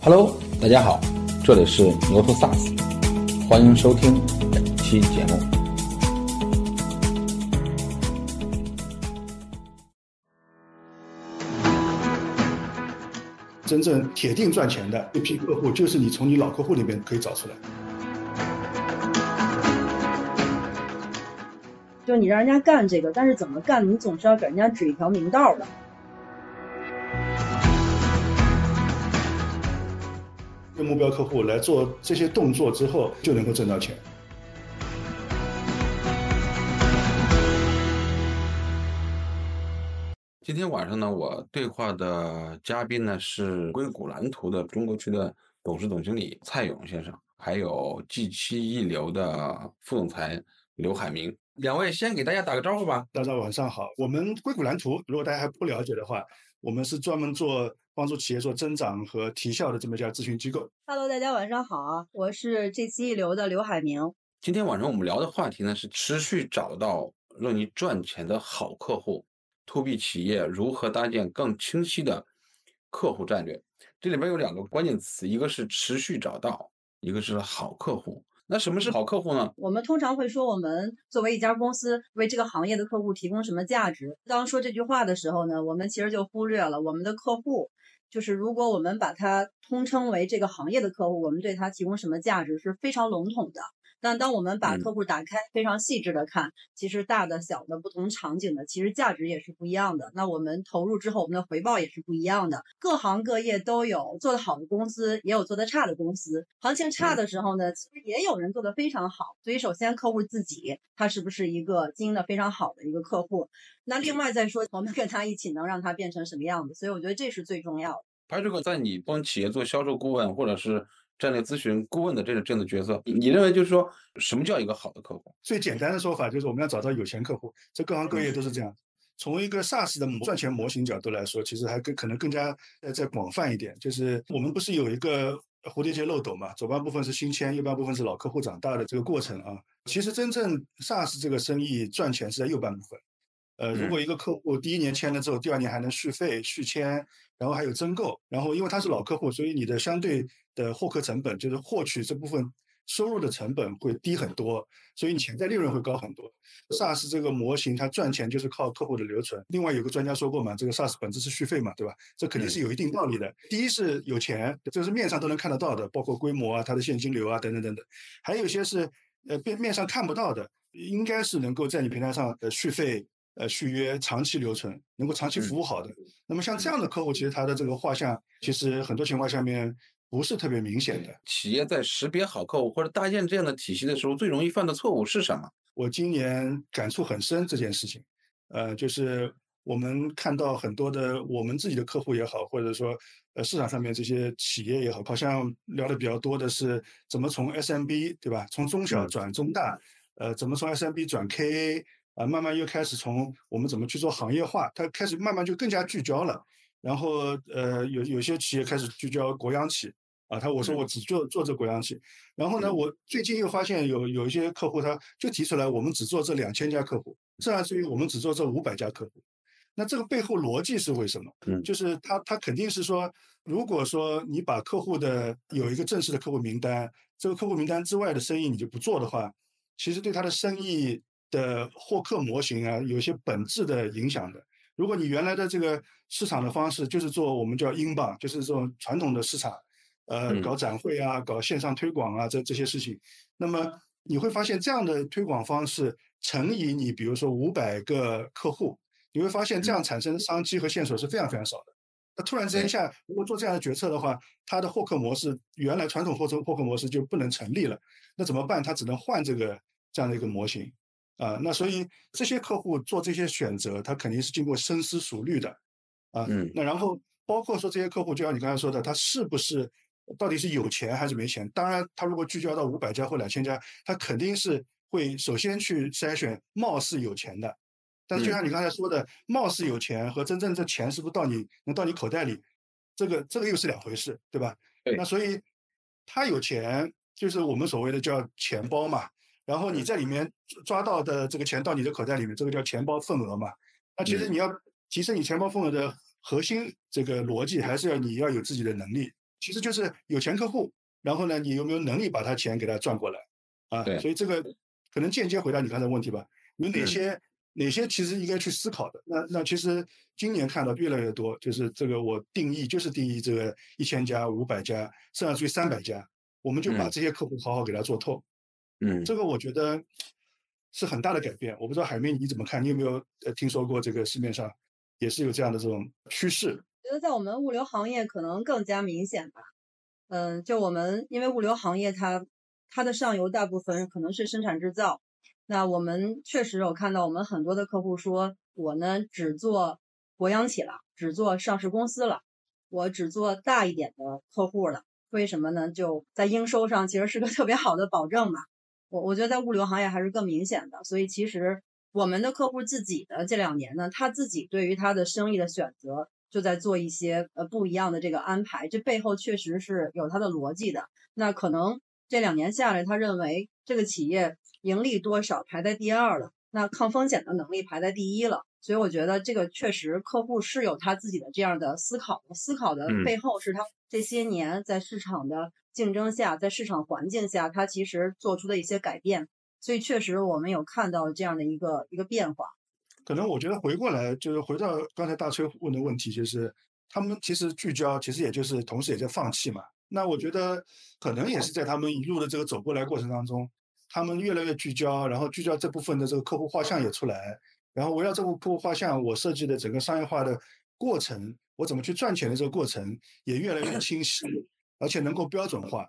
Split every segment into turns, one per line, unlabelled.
Hello，大家好，这里是牛头 SaaS，欢迎收听本期节目。
真正铁定赚钱的一批客户，就是你从你老客户那边可以找出来。
就你让人家干这个，但是怎么干，你总是要给人家指一条明道的。
目标客户来做这些动作之后，就能够挣到钱。
今天晚上呢，我对话的嘉宾呢是硅谷蓝图的中国区的董事总经理蔡勇先生，还有 G 七一流的副总裁刘海明。两位先给大家打个招呼吧。
大家晚上好，我们硅谷蓝图，如果大家还不了解的话，我们是专门做帮助企业做增长和提效的这么一家咨询机构。
Hello，大家晚上好啊，我是这期一流的刘海明。
今天晚上我们聊的话题呢是持续找到让你赚钱的好客户。To B 企业如何搭建更清晰的客户战略？这里边有两个关键词，一个是持续找到，一个是好客户。那什么是好客户呢？
我们通常会说，我们作为一家公司为这个行业的客户提供什么价值？当说这句话的时候呢，我们其实就忽略了我们的客户，就是如果我们把它通称为这个行业的客户，我们对他提供什么价值是非常笼统的。但当我们把客户打开，非常细致的看，其实大的、小的、不同场景的，其实价值也是不一样的。那我们投入之后，我们的回报也是不一样的。各行各业都有做得好的公司，也有做得差的公司。行情差的时候呢，其实也有人做得非常好。所以，首先客户自己他是不是一个经营的非常好的一个客户？那另外再说，我们跟他一起能让他变成什么样子？所以，我觉得这是最重要的。
还有这个，在你帮企业做销售顾问，或者是。战略咨询顾问的这个这样的角色，你认为就是说什么叫一个好的客户？
最简单的说法就是我们要找到有钱客户，这各行各业都是这样。从一个 SaaS 的赚钱模型角度来说，其实还更可能更加呃再广泛一点。就是我们不是有一个蝴蝶结漏斗嘛？左半部分是新签，右半部分是老客户长大的这个过程啊。其实真正 SaaS 这个生意赚钱是在右半部分。呃，如果一个客户第一年签了之后，第二年还能续费续签，然后还有增购，然后因为他是老客户，所以你的相对的获客成本，就是获取这部分收入的成本会低很多，所以你潜在利润会高很多。SaaS 这个模型它赚钱就是靠客户的留存。另外有个专家说过嘛，这个 SaaS 本质是续费嘛，对吧？这肯定是有一定道理的。第一是有钱，这是面上都能看得到的，包括规模啊、它的现金流啊等等等等。还有一些是呃面面上看不到的，应该是能够在你平台上呃续费。呃，续约长期留存，能够长期服务好的，那么像这样的客户，其实他的这个画像，其实很多情况下面不是特别明显的。
企业在识别好客户或者搭建这样的体系的时候，最容易犯的错误是什么？
我今年感触很深这件事情，呃，就是我们看到很多的我们自己的客户也好，或者说呃市场上面这些企业也好，好像聊的比较多的是怎么从 SMB 对吧，从中小转中大，呃，怎么从 SMB 转 KA。啊，慢慢又开始从我们怎么去做行业化，它开始慢慢就更加聚焦了。然后，呃，有有些企业开始聚焦国央企，啊，他我说我只做做这国央企。然后呢，我最近又发现有有一些客户，他就提出来，我们只做这两千家客户，甚至于我们只做这五百家客户。那这个背后逻辑是为什么？嗯，就是他他肯定是说，如果说你把客户的有一个正式的客户名单，这个客户名单之外的生意你就不做的话，其实对他的生意。的获客模型啊，有些本质的影响的。如果你原来的这个市场的方式就是做我们叫英镑，就是这种传统的市场，呃，搞展会啊，搞线上推广啊，这这些事情，那么你会发现这样的推广方式乘以你比如说五百个客户，你会发现这样产生的商机和线索是非常非常少的。那突然之间下，如果做这样的决策的话，它的获客模式原来传统获客获客模式就不能成立了。那怎么办？他只能换这个这样的一个模型。啊，那所以这些客户做这些选择，他肯定是经过深思熟虑的，啊，嗯，那然后包括说这些客户，就像你刚才说的，他是不是到底是有钱还是没钱？当然，他如果聚焦到五百家或两千家，他肯定是会首先去筛选貌似有钱的。但是就像你刚才说的，貌似有钱和真正这钱是不是到你能到你口袋里，这个这个又是两回事，对吧？
对。
那所以他有钱，就是我们所谓的叫钱包嘛。然后你在里面抓到的这个钱到你的口袋里面，这个叫钱包份额嘛。那其实你要提升你钱包份额的核心这个逻辑，还是要你要有自己的能力其实就是有钱客户，然后呢，你有没有能力把他钱给他赚过来啊？
对
所以这个可能间接回答你刚才问题吧。有哪
嗯
些哪些其实应该去思考的？那那其实今年看到越来越多，就是这个我定义就是定义这个一千家、五百家，甚至于三百家，我们就把
嗯
这些客户好好给他做透。
嗯，
这个我觉得是很大的改变。我不知道海明你怎么看？你有没有呃听说过这个市面上也是有这样的这种趋势？
觉得在我们物流行业可能更加明显吧。嗯，就我们因为物流行业它它的上游大部分可能是生产制造，那我们确实有看到我们很多的客户说，我呢只做国央企了，只做上市公司了，我只做大一点的客户了。为什么呢？就在应收上其实是个特别好的保证嘛。我我觉得在物流行业还是更明显的，所以其实我们的客户自己的这两年呢，他自己对于他的生意的选择。就在做一些呃不一样的这个安排，这背后确实是有他的逻辑的。那可能这两年下来，他认为这个企业盈利多少排在第二了，那抗风险的能力排在第一了。所以我觉得这个确实客户是有他自己的这样的思考，思考的
嗯
背后是他这些年在市场的竞争下，在市场环境下，他其实做出的一些改变。所以确实我们有看到这样的一个一个变化。
可能我觉得回过来就是回到刚才大崔问的问题，就是他们其实聚焦，其实也就是同时也在放弃嘛。那我觉得可能也是在他们一路的这个走过来过程当中，他们越来越聚焦，然后聚焦这部分的这个客户画像也出来，然后围绕这部客户画像，我设计的整个商业化的过程，我怎么去赚钱的这个过程也越来越清晰，而且能够标准化。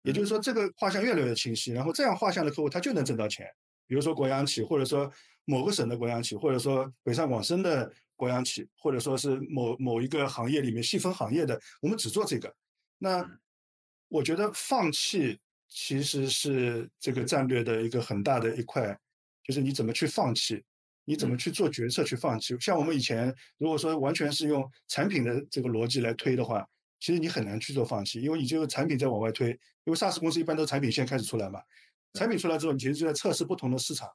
也就是说，这个画像越来越清晰，然后这样画像的客户他就能挣到钱。比如说国央企，或者说某个省的国央企，或者说北上广深的国央企，或者说是某某一个行业里面细分行业的，我们只做这个。那我觉得放弃其实是这个战略的一个很大的一块，就是你怎么去放弃，你怎么去做决策去放弃。像我们以前如果说完全是用产品的这个逻辑来推的话，其实你很难去做放弃，因为你这个产品在往外推，因为 SaaS 公司一般都产品先开始出来嘛。产品出来之后，你其实就在测试不同的市场，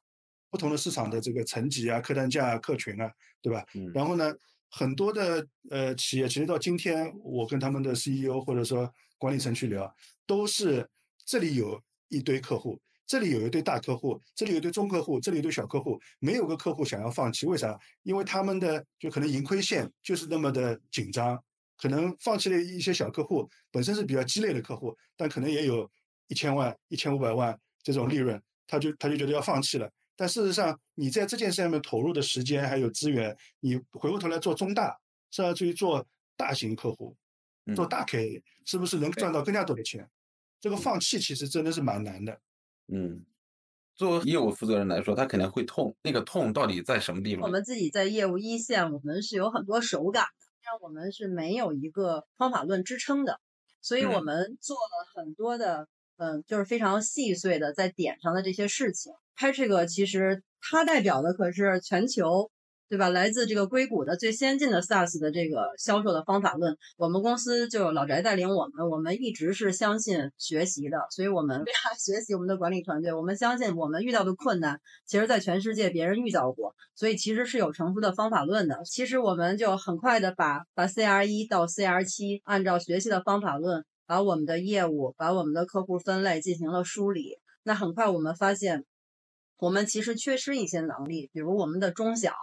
不同的市场的这个层级啊、客单价啊、客群啊，对吧？
嗯
然后呢，很多的呃企业，其实到今天，我跟他们的 CEO 或者说管理层去聊，都是这里有一堆客户，这里有一堆大客户，这里有一堆中客户，这里有一堆小客户，没有个客户想要放弃，为啥？因为他们的就可能盈亏线就是那么的紧张，可能放弃了一些小客户，本身是比较鸡肋的客户，但可能也有一千万、一千五百万。这种利润，他就他就觉得要放弃了。但事实上，你在这件事上面投入的时间还有资源，你回过头来做中大，甚至于做大型客户，做大 K，是不是能赚到更加多的钱？这个放弃其实真的是蛮难的。
嗯，作为业务负责人来说，他肯定会痛。那个痛到底在什么地方？
我们自己在业务一线，我们是有很多手感的，但我们是没有一个方法论支撑的，所以我
嗯
们做了很多的。嗯，就是非常细碎的在点上的这些事情。Patrick 其实它代表的可是全球，对吧？来自这个硅谷的最先进的 SaaS 的这个销售的方法论。我们公司就老翟带领我们，我们一直是相信学习的，所以我们 学习我们的管理团队。我们相信我们遇到的困难，其实在全世界别人遇到过，所以其实是有成熟的方法论的。其实我们就很快的把把 CR 一到 CR 七按照学习的方法论。把我们的业务，把我们的客户分类进行了梳理。那很快我们发现，我们其实缺失一些能力，比如我们的中小。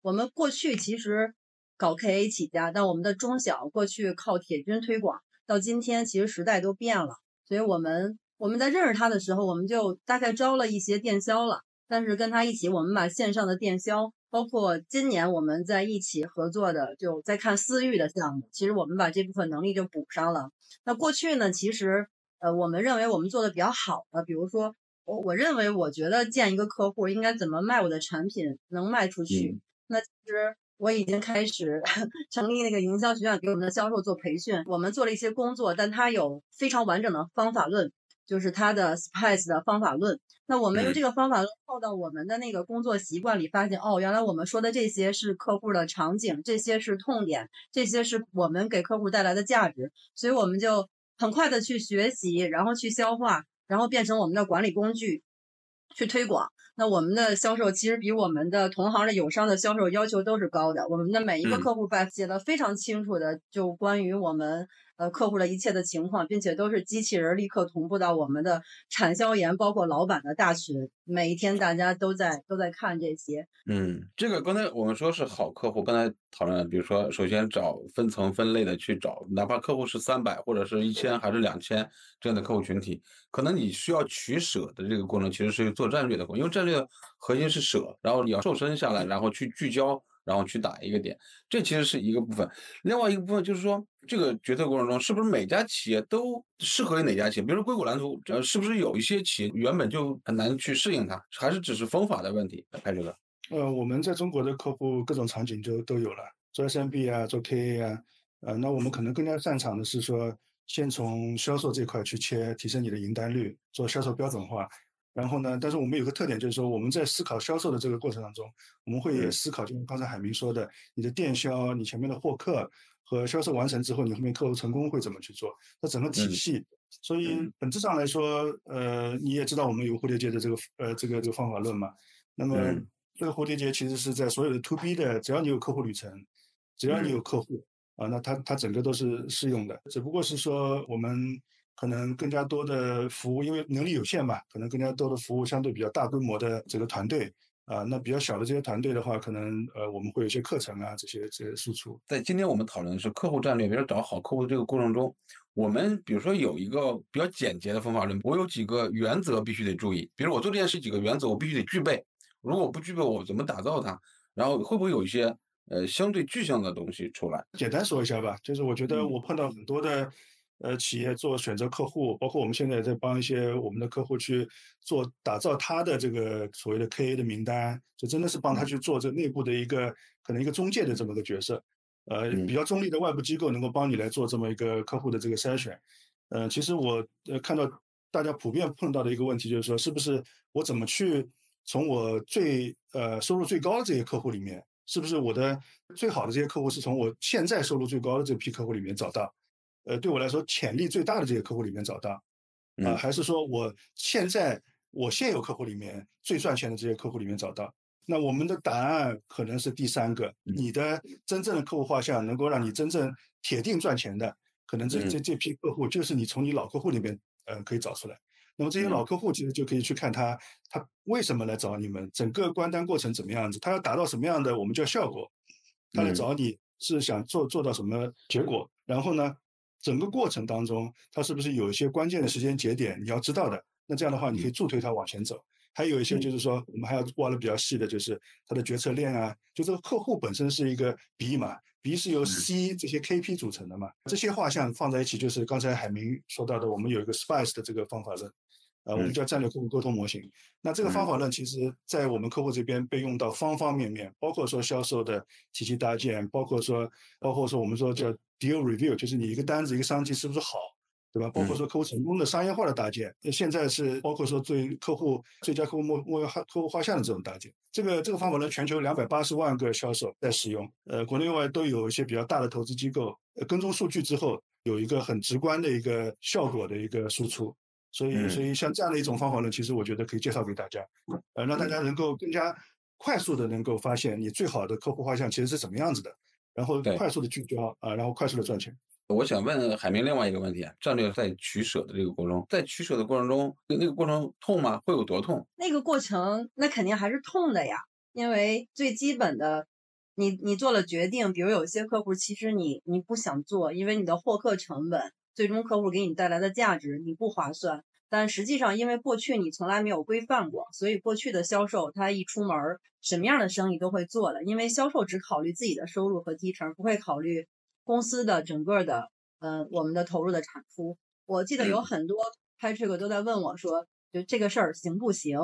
我们过去其实搞 KA 起家，但我们的中小过去靠铁军推广，到今天其实时代都变了。所以我们我们在认识他的时候，我们就大概招了一些电销了。但是跟他一起，我们把线上的电销，包括今年我们在一起合作的，就在看私域的项目，其实我们把这部分能力就补上了。那过去呢，其实呃，我们认为我们做的比较好的，比如说我我认为我觉得见一个客户应该怎么卖我的产品能卖出去。
嗯、
那其实我已经开始 成立那个营销学院，给我们的销售做培训。我们做了一些工作，但它有非常完整的方法论，就是它的 SPICE 的方法论。那我们用这个方法论套到我们的那个工作习惯里，发现哦，原来我们说的这些是客户的场景，这些是痛点，这些是我们给客户带来的价值，所以我们就很快的去学习，然后去消化，然后变成我们的管理工具，去推广。那我们的销售其实比我们的同行的友商的销售要求都是高的，我们的每一个客户把写的非常清楚的，就关于我们呃客户的一切的情况，并且都是机器人立刻同步到我们的产销研，包括老板的大群，每一天大家都在都在看这些。
嗯，这个刚才我们说是好客户，刚才讨论，比如说首先找分层分类的去找，哪怕客户是三百或者是一千还是两千这样的客户群体，可能你需要取舍的这个过程其实是做战略的过程，因为战略核心是舍，然后你要瘦身下来，然后去聚焦。然后去打一个点，这其实是一个部分。另外一个部分就是说，这个决策过程中，是不是每家企业都适合于哪家企业？比如说硅谷蓝图，呃，是不是有一些企业原本就很难去适应它，还是只是方法的问题？拍这个。
呃，我们在中国的客户各种场景就都有了，做 SMB 啊，做 KA 啊，呃，那我们可能更加擅长的是说，先从销售这块去切，提升你的赢单率，做销售标准化。然后呢？但是我们有个特点，就是说我们在思考销售的这个过程当中，我们会也思考，就像刚才海明说的，你的电销、你前面的获客和销售完成之后，你后面客户成功会怎么去做？那整个体系。所以本质上来说，呃，你也知道我们有蝴蝶结的这个呃这个这个方法论嘛。那么这个蝴蝶结其实是在所有的 to B 的，只要你有客户旅程，只要你有客户啊，那它它整个都是适用的。只不过是说我们。可能更加多的服务，因为能力有限嘛，可能更加多的服务相对比较大规模的这个团队啊，那比较小的这些团队的话，可能呃我们会有一些课程啊这些这些输出。
在今天我们讨论的是客户战略，比如找好客户的这个过程中，我们比如说有一个比较简洁的方法论，我有几个原则必须得注意，比如我做这件事几个原则我必须得具备，如果不具备我怎么打造它？然后会不会有一些呃相对具象的东西出来？
简单说一下吧，就是我觉得我碰到很多的。呃，企业做选择客户，包括我们现在在帮一些我们的客户去做打造他的这个所谓的 KA 的名单，就真的是帮他去做这内部的一个可能一个中介的这么个角色，呃，比较中立的外部机构能够帮你来做这么一个客户的这个筛选。呃，其实我呃看到大家普遍碰到的一个问题就是说，是不是我怎么去从我最呃收入最高的这些客户里面，是不是我的最好的这些客户是从我现在收入最高的这批客户里面找到？呃，对我来说，潜力最大的这些客户里面找到，啊，还是说我现在我现有客户里面最赚钱的这些客户里面找到？那我们的答案可能是第三个，你的真正的客户画像能够让你真正铁定赚钱的，可能这这这批客户就是你从你老客户里面呃可以找出来。那么这些老客户其实就可以去看他他为什么来找你们，整个关单过程怎么样子，他要达到什么样的我们叫效果，他来找你是想做做到什么结果，然后呢？整个过程当中，它是不是有一些关键的时间节点你要知道的？那这样的话，你可以助推它往前走。还有一些就是说，我们还要挖的比较细的，就是它的决策链啊，就这个客户本身是一个 B 嘛，B 是由 C 这些 KP 组成的嘛，这些画像放在一起，就是刚才海明说到的，我们有一个 SPICE 的这个方法论。呃，我们叫战略客户沟通模型。那这个方法论，其实在我们客户这边被用到方方面面，包括说销售的体系搭建，包括说，包括说我们说叫 deal review，就是你一个单子一个商机是不是好，对吧？包括说客户成功的商业化的搭建，现在是包括说对客户最佳客户目目标客户画像的这种搭建。这个这个方法论，全球两百八十万个销售在使用，呃，国内外都有一些比较大的投资机构呃跟踪数据之后，有一个很直观的一个效果的一个输出。所以，所以像这样的一种方法论，其实我觉得可以介绍给大家，呃，让大家能够更加快速的能够发现你最好的客户画像其实是怎么样子的，然后快速的聚焦啊，然后快速的赚钱。
我想问海明另外一个问题啊，战略在取舍的这个过程中，在取舍的过程中，那个过程痛吗？会有多痛？
那个过程那肯定还是痛的呀，因为最基本的，你你做了决定，比如有些客户其实你你不想做，因为你的获客成本。最终客户给你带来的价值你不划算，但实际上因为过去你从来没有规范过，所以过去的销售他一出门什么样的生意都会做的，因为销售只考虑自己的收入和提成，不会考虑公司的整个的嗯我们的投入的产出。我记得有很多拍这个都在问我说，就这个事儿行不行？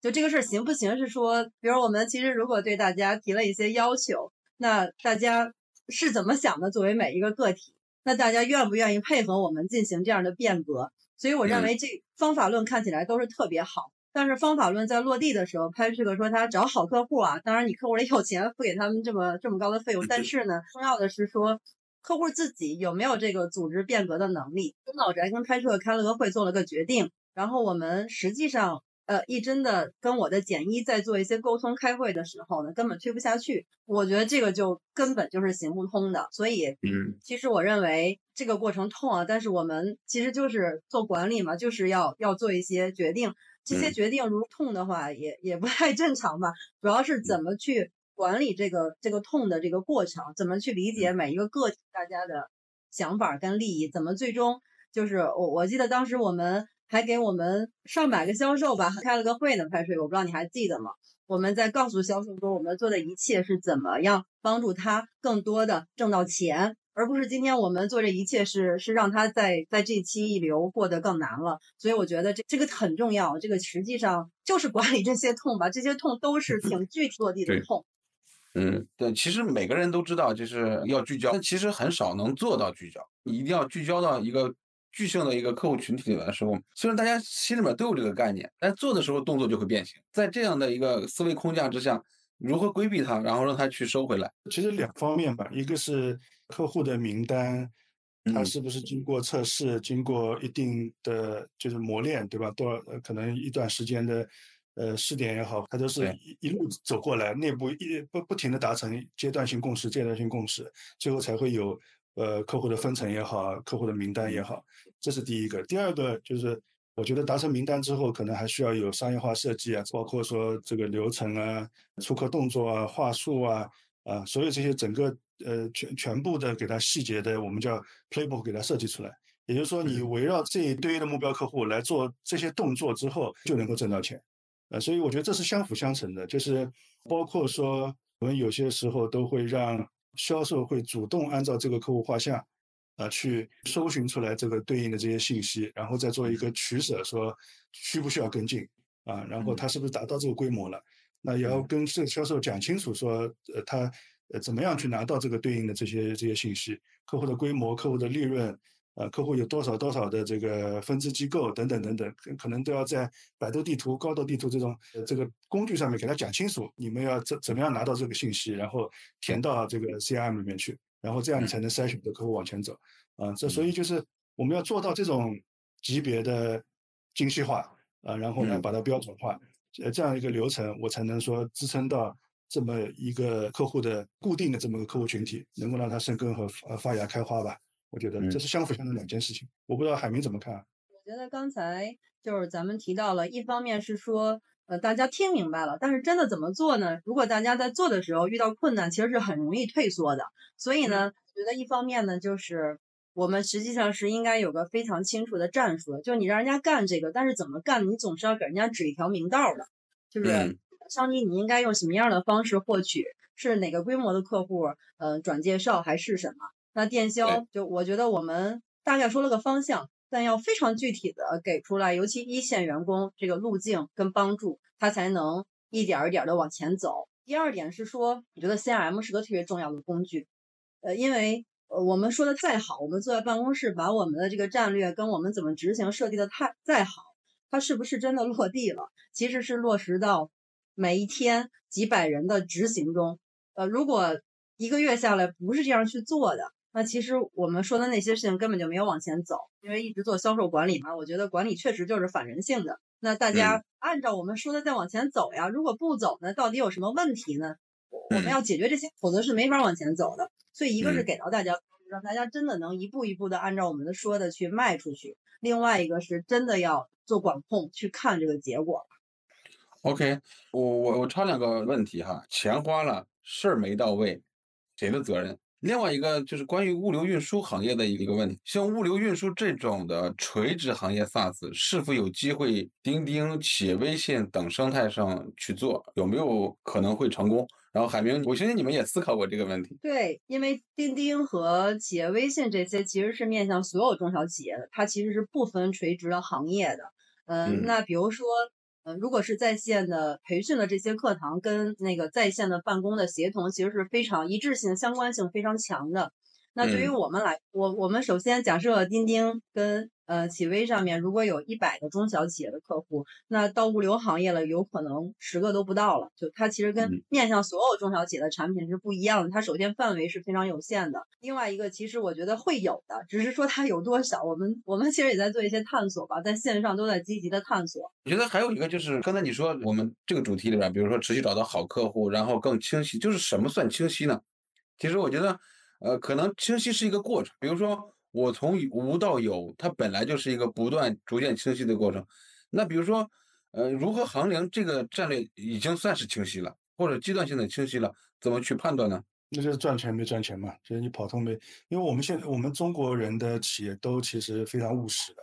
就这个事儿行不行是说，比如我们其实如果对大家提了一些要求，那大家是怎么想的？作为每一个个体？那大家愿不愿意配合我们进行这样的变革？所以我认为这方法论看起来都是特别好，但是方法论在落地的时候，拍这个说他找好客户啊，当然你客户里有钱付给他们这么这么高的费用，但是呢，重要的是说客户自己有没有这个组织变革的能力。跟老翟跟拍摄开了个会，做了个决定，然后我们实际上呃，一真的跟我的简一在做一些沟通开会的时候呢，根本推不下去。我觉得这个就根本就是行不通的。所以，
嗯，
其实我认为这个过程痛啊，但是我们其实就是做管理嘛，就是要要做一些决定。这些决定如痛的话，也也不太正常吧。主要是怎么去管理这个这个痛的这个过程，怎么去理解每一个个体大家的想法跟利益，怎么最终就是我我记得当时我们。还给我们上百个销售吧开了个会呢，拍水，我不知道你还记得吗？我们在告诉销售说，我们做的一切是怎么样帮助他更多的挣到钱，而不是今天我们做这一切是是让他在在这期一流过得更难了。所以我觉得这这个很重要，这个实际上就是管理这些痛吧，这些痛都是挺具体落地的痛。
嗯，对，其实每个人都知道就是要聚焦，但其实很少能做到聚焦。你一定要聚焦到一个。巨性的一个客户群体里面的时候，虽然大家心里面都有这个概念，但做的时候动作就会变形。在这样的一个思维框架之下，如何规避它，然后让它去收回来？
其实两方面吧，一个是客户的名单，它是不是经过测试、经过一定的就是磨练，对吧？多少可能一段时间的呃试点也好，它都是一一路走过来，内部一不不停的达成阶段性共识、阶段性共识，最后才会有。呃，客户的分层也好，客户的名单也好，这是第一个。第二个就是，我觉得达成名单之后，可能还需要有商业化设计啊，包括说这个流程啊、出客动作啊、话术啊，啊，所有这些整个呃全全部的给它细节的，我们叫 playbook 给它设计出来。也就是说，你围绕这一堆的目标客户来做这些动作之后，就能够挣到钱。呃，所以我觉得这是相辅相成的，就是包括说我们有些时候都会让。销售会主动按照这个客户画像，啊，去搜寻出来这个对应的这些信息，然后再做一个取舍，说需不需要跟进啊？然后他是不是达到这个规模了？那也要跟这个销售讲清楚，说呃他呃怎么样去拿到这个对应的这些这些信息，客户的规模、客户的利润。呃，客户有多少多少的这个分支机构等等等等，可能都要在百度地图、高德地图这种这个工具上面给他讲清楚，你们要怎怎么样拿到这个信息，然后填到这个 CRM 里面去，然后这样你才能筛选的客户往前走。啊，这所以就是我们要做到这种级别的精细化啊，然后呢把它标准化，呃，这样一个流程，我才能说支撑到这么一个客户的固定的这么个客户群体，能够让它生根和呃发芽开花吧。我觉得这是相辅相成两件事情，我不知道海明怎么看。
我觉得刚才就是咱们提到了，一方面是说，呃，大家听明白了，但是真的怎么做呢？如果大家在做的时候遇到困难，其实是很容易退缩的。所以呢，觉得一方面呢，就是我们实际上是应该有个非常清楚的战术，就是你让人家干这个，但是怎么干，你总是要给人家指一条明道的，就是商机你应该用什么样的方式获取，是哪个规模的客户，呃，转介绍还是什么？那电销就我觉得我们大概说了个方向，但要非常具体的给出来，尤其一线员工这个路径跟帮助，他才能一点一点的往前走。第二点是说，我觉得 CRM 是个特别重要的工具，呃，因为呃我们说的再好，我们坐在办公室把我们的这个战略跟我们怎么执行设计的太再好，它是不是真的落地了？其实是落实到每一天几百人的执行中。呃，如果一个月下来不是这样去做的。那其实我们说的那些事情根本就没有往前走，因为一直做销售管理嘛，我觉得管理确实就是反人性的。那大家按照我们说的再往前走呀，如果不走呢，到底有什么问题呢？我们要解决这些，否则是没法往前走的。所以一个是给到大家，让大家真的能一步一步的按照我们的说的去迈出去；另外一个是真的要做管控，去看这个结果。
OK，我我我插两个问题哈，钱花了，事儿没到位，谁的责任？另外一个就是关于物流运输行业的一个问题，像物流运输这种的垂直行业 SaaS，是否有机会钉钉、企业微信等生态上去做？有没有可能会成功？然后海明，我相信你们也思考过这个问题。
对，因为钉钉和企业微信这些其实是面向所有中小企业的，它其实是不分垂直的行业的。嗯，那比如说。呃，如果是在线的培训的这些课堂，跟那个在线的办公的协同，其实是非常一致性、相关性非常强的。那对于我们来，我我们首先假设钉钉跟呃，企微上面如果有一百个中小企业的客户，那到物流行业了，有可能十个都不到了。就它其实跟面向所有中小企业的产品是不一样的，它首先范围是非常有限的。另外一个，其实我觉得会有的，只是说它有多少，我们我们其实也在做一些探索吧，在线上都在积极的探索。
我觉得还有一个就是刚才你说我们这个主题里边，比如说持续找到好客户，然后更清晰，就是什么算清晰呢？其实我觉得，呃，可能清晰是一个过程，比如说。我从无到有，它本来就是一个不断逐渐清晰的过程。那比如说，呃，如何衡量这个战略已经算是清晰了，或者阶段性的清晰了，怎么去判断呢？
那就是赚钱没赚钱嘛，就是你跑通没？因为我们现在我们中国人的企业都其实非常务实的。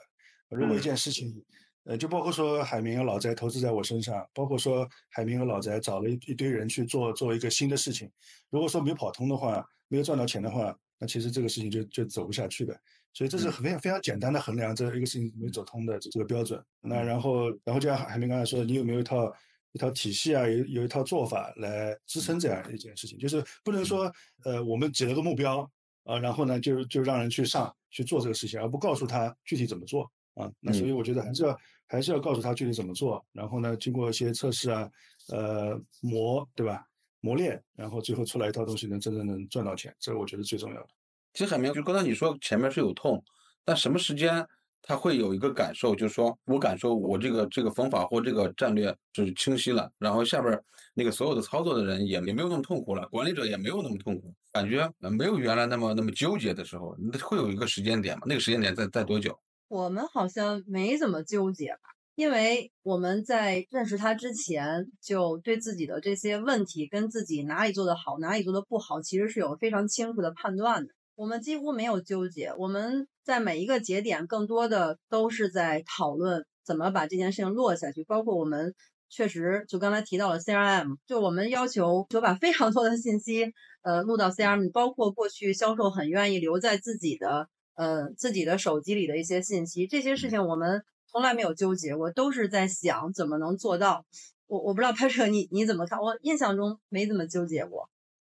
如果一件事情，呃，就包括说海明和老宅投资在我身上，包括说海明和老宅找了一一堆人去做做一个新的事情，如果说没跑通的话，没有赚到钱的话。那其实这个事情就就走不下去的，所以这是非常非常简单的衡量这一个事情没走通的这个标准。那然后然后就像海明刚才说的，你有没有一套一套体系啊，有有一套做法来支撑这样一件事情？就是不能说呃我们写了个目标啊，然后呢就就让人去上去做这个事情，而不告诉他具体怎么做啊。那所以我觉得还是要还是要告诉他具体怎么做，然后呢经过一些测试啊，呃磨对吧？磨练，然后最后出来一套东西能真正能赚到钱，这是我觉得最重要的。
其实海明，就刚才你说前面是有痛，但什么时间他会有一个感受，就是说我感受我这个这个方法或这个战略就是清晰了，然后下边那个所有的操作的人也也没有那么痛苦了，管理者也没有那么痛苦，感觉没有原来那么那么纠结的时候，会有一个时间点嘛？那个时间点在在多久？
我们好像没怎么纠结吧。因为我们在认识他之前，就对自己的这些问题跟自己哪里做的好，哪里做的不好，其实是有非常清楚的判断的。我们几乎没有纠结，我们在每一个节点，更多的都是在讨论怎么把这件事情落下去。包括我们确实就刚才提到了 CRM，就我们要求就把非常多的信息呃录到 CRM，包括过去销售很愿意留在自己的呃自己的手机里的一些信息，这些事情我们。从来没有纠结过，都是在想怎么能做到。我我不知道拍摄你你怎么看？我印象中没怎么纠结过。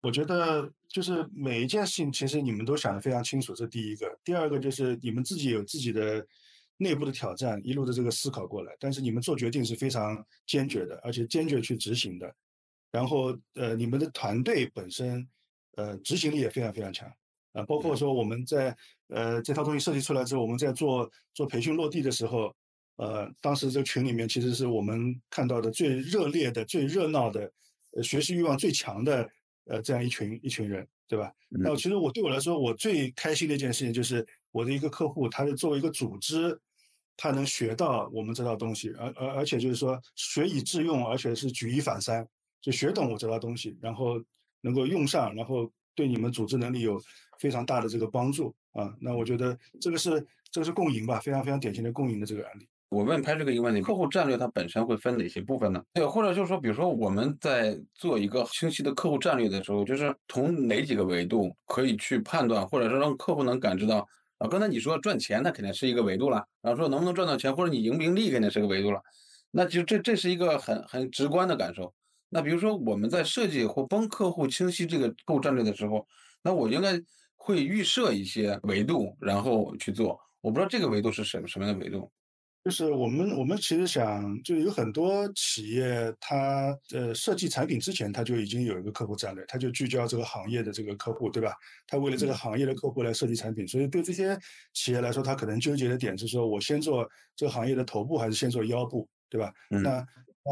我觉得就是每一件事情，其实你们都想得非常清楚，这第一个。第二个就是你们自己有自己的内部的挑战，一路的这个思考过来，但是你们做决定是非常坚决的，而且坚决去执行的。然后呃，你们的团队本身呃执行力也非常非常强啊，包括说我们在。呃，这套东西设计出来之后，我们在做做培训落地的时候，呃，当时这个群里面其实是我们看到的最热烈的、最热闹的，呃，学习欲望最强的，呃，这样一群一群人，对吧？那其实我对我来说，我最开心的一件事情就是我的一个客户，他是作为一个组织，他能学到我们这套东西，而而而且就是说学以致用，而且是举一反三，就学懂我这套东西，然后能够用上，然后对你们组织能力有非常大的这个帮助。啊，那我觉得这个是这个是共赢吧，非常非常典型的共赢的这个案例。
我问拍这个一个问题，客户战略它本身会分哪些部分呢？对，或者就是说，比如说我们在做一个清晰的客户战略的时候，就是从哪几个维度可以去判断，或者说让客户能感知到啊？刚才你说赚钱，那肯定是一个维度了，然后说能不能赚到钱，或者你盈不盈利，肯定是个维度了。那就这这是一个很很直观的感受。那比如说我们在设计或帮客户清晰这个客户战略的时候，那我应该。会预设一些维度，然后去做。我不知道这个维度是什么什么样的维度。
就是我们我们其实想，就是有很多企业，它呃设计产品之前，它就已经有一个客户战略，它就聚焦这个行业的这个客户，对吧？它为了这个行业的客户来设计产品。所以对这些企业来说，它可能纠结的点是说，我先做这个行业的头部，还是先做腰部，对吧？那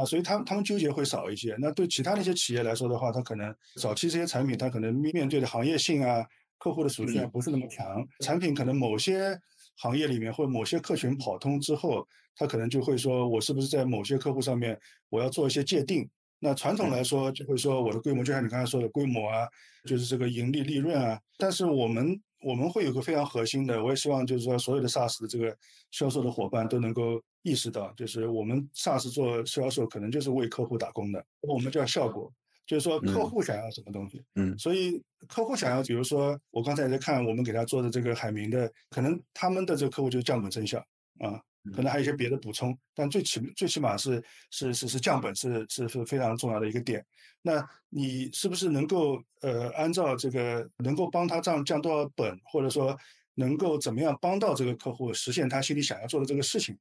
啊，所以他们他们纠结会少一些。那对其他那些企业来说的话，它可能早期这些产品，它可能面对的行业性啊。客户的属性不是那么强，产品可能某些行业里面或者某些客群跑通之后，他可能就会说，我是不是在某些客户上面我要做一些界定？那传统来说就会说我的规模，就像你刚才说的规模啊，就是这个盈利利润啊。但是我们我们会有个非常核心的，我也希望就是说所有的 SaaS 的这个销售的伙伴都能够意识到，就是我们 SaaS 做销售可能就是为客户打工的，我们叫效果。就是说，客户想要什么东西，
嗯，
所以客户想要，比如说我刚才在看我们给他做的这个海明的，可能他们的这个客户就是降本增效啊，可能还有一些别的补充，但最起最起码是是是是降本是是是非常重要的一个点。那你是不是能够呃按照这个能够帮他降降多少本，或者说能够怎么样帮到这个客户实现他心里想要做的这个事情。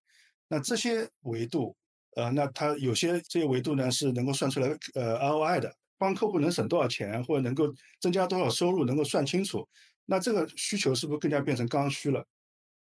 那这些维度，呃，那它有些这些维度呢是能够算出来呃 ROI 的，帮客户能省多少钱或者能够增加多少收入，能够算清楚。那这个需求是不是更加变成刚需了？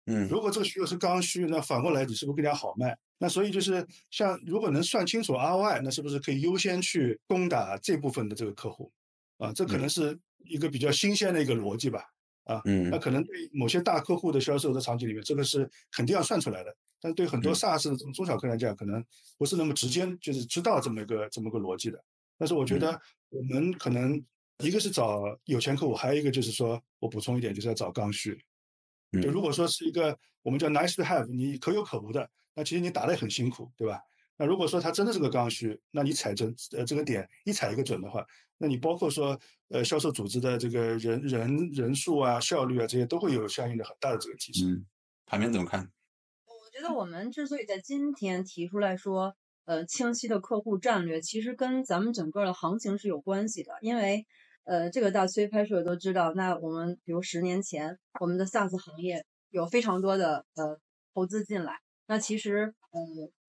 嗯，
如果这个需求是刚需，那反过来你是不是更加好卖？那所以就是像如果能算清楚 ROI，那是不是可以优先去攻打这部分的这个客户？啊，这可能是一个比较新鲜的一个逻辑吧。啊，
嗯
那可能对某些大客户的销售的场景里面，这个是肯定要算出来的。但对很多
嗯
SaaS 的这种中小客来讲，可能不是那么直接就是知道这么一个这么个逻辑的。但是我觉得我们可能一个是找有钱客户，还有一个就是说我补充一点，就是要找刚需。
嗯
就如果说是一个我们叫 nice to have，你可有可无的，那其实你打得也很辛苦，对吧？那如果说它真的是个刚需，那你踩准呃这个点一踩一个准的话，那你包括说呃销售组织的这个人人人数啊、效率啊这些都会有相应的很大的这个提升。
嗯，盘面怎么看？
觉得我们之所以在今天提出来说，呃，清晰的客户战略，其实跟咱们整个的行情是有关系的。因为，呃，这个大崔拍摄都知道，那我们比如十年前，我们的 SaaS 行业有非常多的呃投资进来，那其实，呃，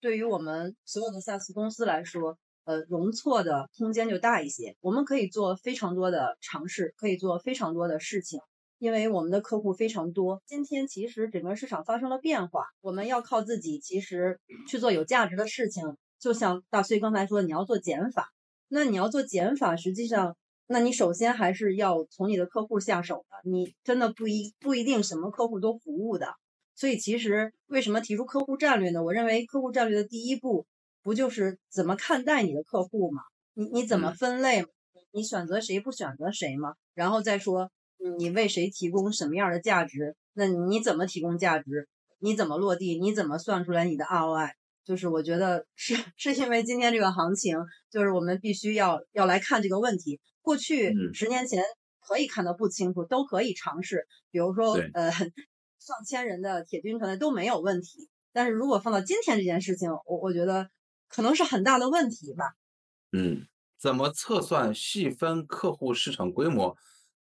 对于我们所有的 SaaS 公司来说，呃，容错的空间就大一些，我们可以做非常多的尝试，可以做非常多的事情。因为我们的客户非常多，今天其实整个市场发生了变化，我们要靠自己，其实去做有价值的事情。就像大崔刚才说，你要做减法，那你要做减法，实际上，那你首先还是要从你的客户下手的。你真的不一不一定什么客户都服务的，所以其实为什么提出客户战略呢？我认为客户战略的第一步，不就是怎么看待你的客户吗？你你怎么分类？你选择谁不选择谁吗？然后再说。你为谁提供什么样的价值？那你怎么提供价值？你怎么落地？你怎么算出来你的 ROI？就是我觉得是是因为今天这个行情，就是我们必须要要来看这个问题。过去十年前可以看得不清楚，都可以尝试，比如说呃 上千人的铁军团队都没有问题。但是如果放到今天这件事情，我我觉得可能是很大的问题吧。
嗯，怎么测算细分客户市场规模？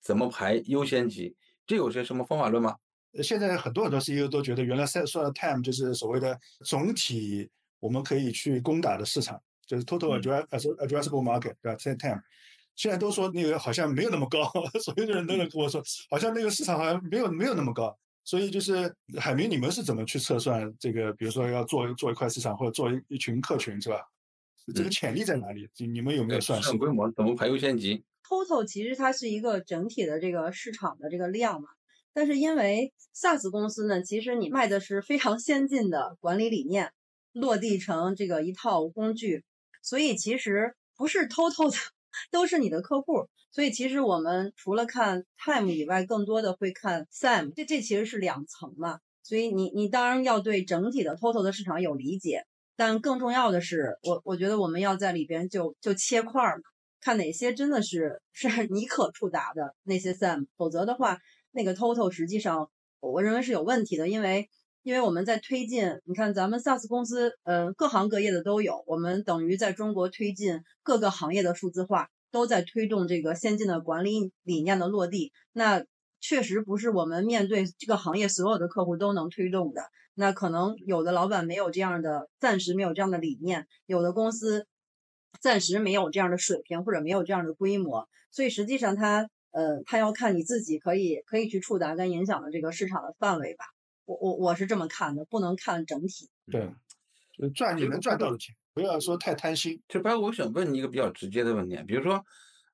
怎么排优先级？这有些什么方法论吗？
现在很多很多 CEO 都觉得，原来说的 TAM 就是所谓的总体我们可以去攻打的市场，就是 Total Addressable Market，对吧？现在 TAM 现在都说那个好像没有那么高，所有的人都在跟我说，好像那个市场好像没有没有那么高。所以就是海明，你们是怎么去测算这个？比如说要做做一块市场或者做一一群客群，是吧？这个潜力在哪里？你们有没有算？
市场规模怎么排优先级？
Total 其实它是一个整体的这个市场的这个量嘛，但是因为 SaaS 公司呢，其实你卖的是非常先进的管理理念，落地成这个一套工具，所以其实不是 Total 的都是你的客户，所以其实我们除了看 Time 以外，更多的会看 SAM，这这其实是两层嘛，所以你你当然要对整体的 Total 的市场有理解，但更重要的是，我我觉得我们要在里边就就切块儿嘛。看哪些真的是是你可触达的那些 SAM，否则的话，那个 Total 实际上我认为是有问题的，因为因为我们在推进，你看咱们 SaaS 公司，呃，各行各业的都有，我们等于在中国推进各个行业的数字化，都在推动这个先进的管理理念的落地。那确实不是我们面对这个行业所有的客户都能推动的，那可能有的老板没有这样的，暂时没有这样的理念，有的公司。暂时没有这样的水平或者没有这样的规模，所以实际上它呃，它要看你自己可以可以去触达跟影响的这个市场的范围吧。我我我是这么看的，不能看整体。
对，赚你能赚到的钱，不要说太贪心。
这白我想问你一个比较直接的问题，比如说，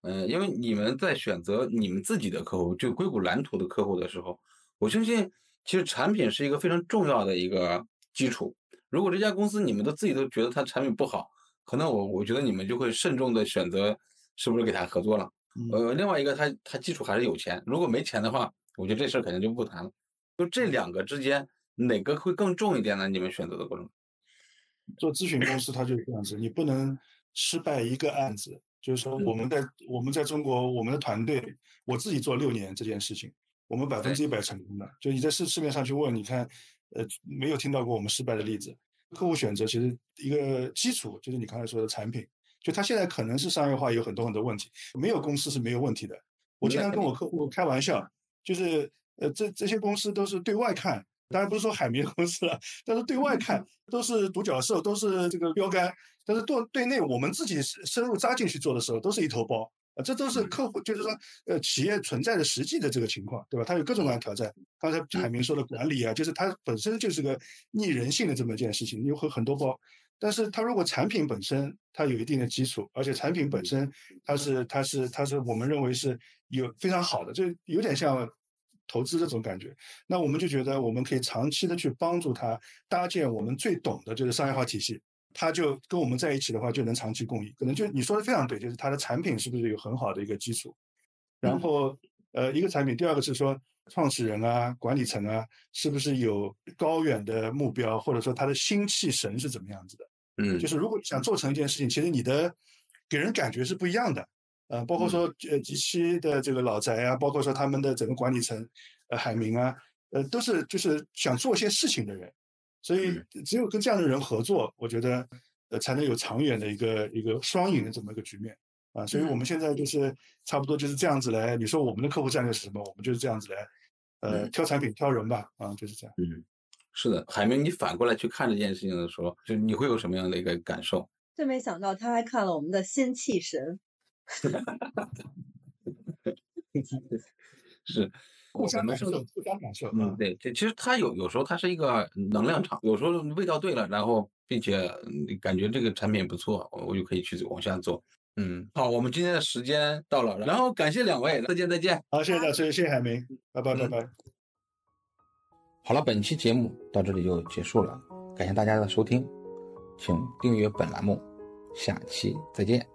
呃，因为你们在选择你们自己的客户，就硅谷蓝图的客户的时候，我相信其实产品是一个非常重要的一个基础。如果这家公司你们都自己都觉得它产品不好，可能我我觉得你们就会慎重的选择是不是给他合作了。呃，另外一个他他基础还是有钱，如果没钱的话，我觉得这事儿肯定就不谈了。就这两个之间哪个会更重一点呢？你们选择的过程？
做咨询公司它就是这样子，你不能失败一个案子。就是说我们在我们在中国，我们的团队我自己做六年这件事情，我们百分之一百成功的。就你在市市面上去问，你看，呃，没有听到过我们失败的例子。客户选择其实一个基础就是你刚才说的产品，就它现在可能是商业化有很多很多问题，没有公司是没有问题的。我经常跟我客户开玩笑，就是呃，这这些公司都是对外看，当然不是说海绵公司了，但是对外看 都是独角兽，都是这个标杆，但是对对内我们自己深入扎进去做的时候，都是一头包。啊，这都是客户，就是说，呃，企业存在的实际的这个情况，对吧？它有各种各样的挑战。刚才海明说的管理啊，就是它本身就是个逆人性的这么一件事情，有很很多包。但是它如果产品本身它有一定的基础，而且产品本身它是它是它是我们认为是有非常好的，就有点像投资这种感觉。那我们就觉得我们可以长期的去帮助他搭建我们最懂的就是商业化体系。他就跟我们在一起的话，就能长期共赢。可能就你说的非常对，就是它的产品是不是有很好的一个基础？然后，呃，一个产品，第二个是说创始人啊、管理层啊，是不是有高远的目标，或者说他的心气神是怎么样子的？
嗯，
就是如果想做成一件事情，其实你的给人感觉是不一样的。呃，包括说呃极期的这个老宅啊，包括说他们的整个管理层，呃海明啊，呃都是就是想做些事情的人。所以，只有跟这样的人合作，我觉得，呃，才能有长远的一个一个双赢的这么一个局面啊。所以我们现在就是差不多就是这样子来。你说我们的客户战略是什么？我们就是这样子来，呃，挑产品、挑人吧，啊，就是这样。
嗯，是的，海明，你反过来去看这件事情的时候，就你会有什么样的一个感受？
真没想到他还看了我们的仙气神。
是。
互相感受，互相感受。嗯，
对，这其实它有有时候它是一个能量场，有时候味道对了，然后并且感觉这个产品不错，我就可以去往下做。嗯，好，我们今天的时间到了，然后感谢两位，再见再见。
好，谢谢老师，谢谢海明，拜拜拜拜。
好了，本期节目到这里就结束了，感谢大家的收听，请订阅本栏目，下期再见。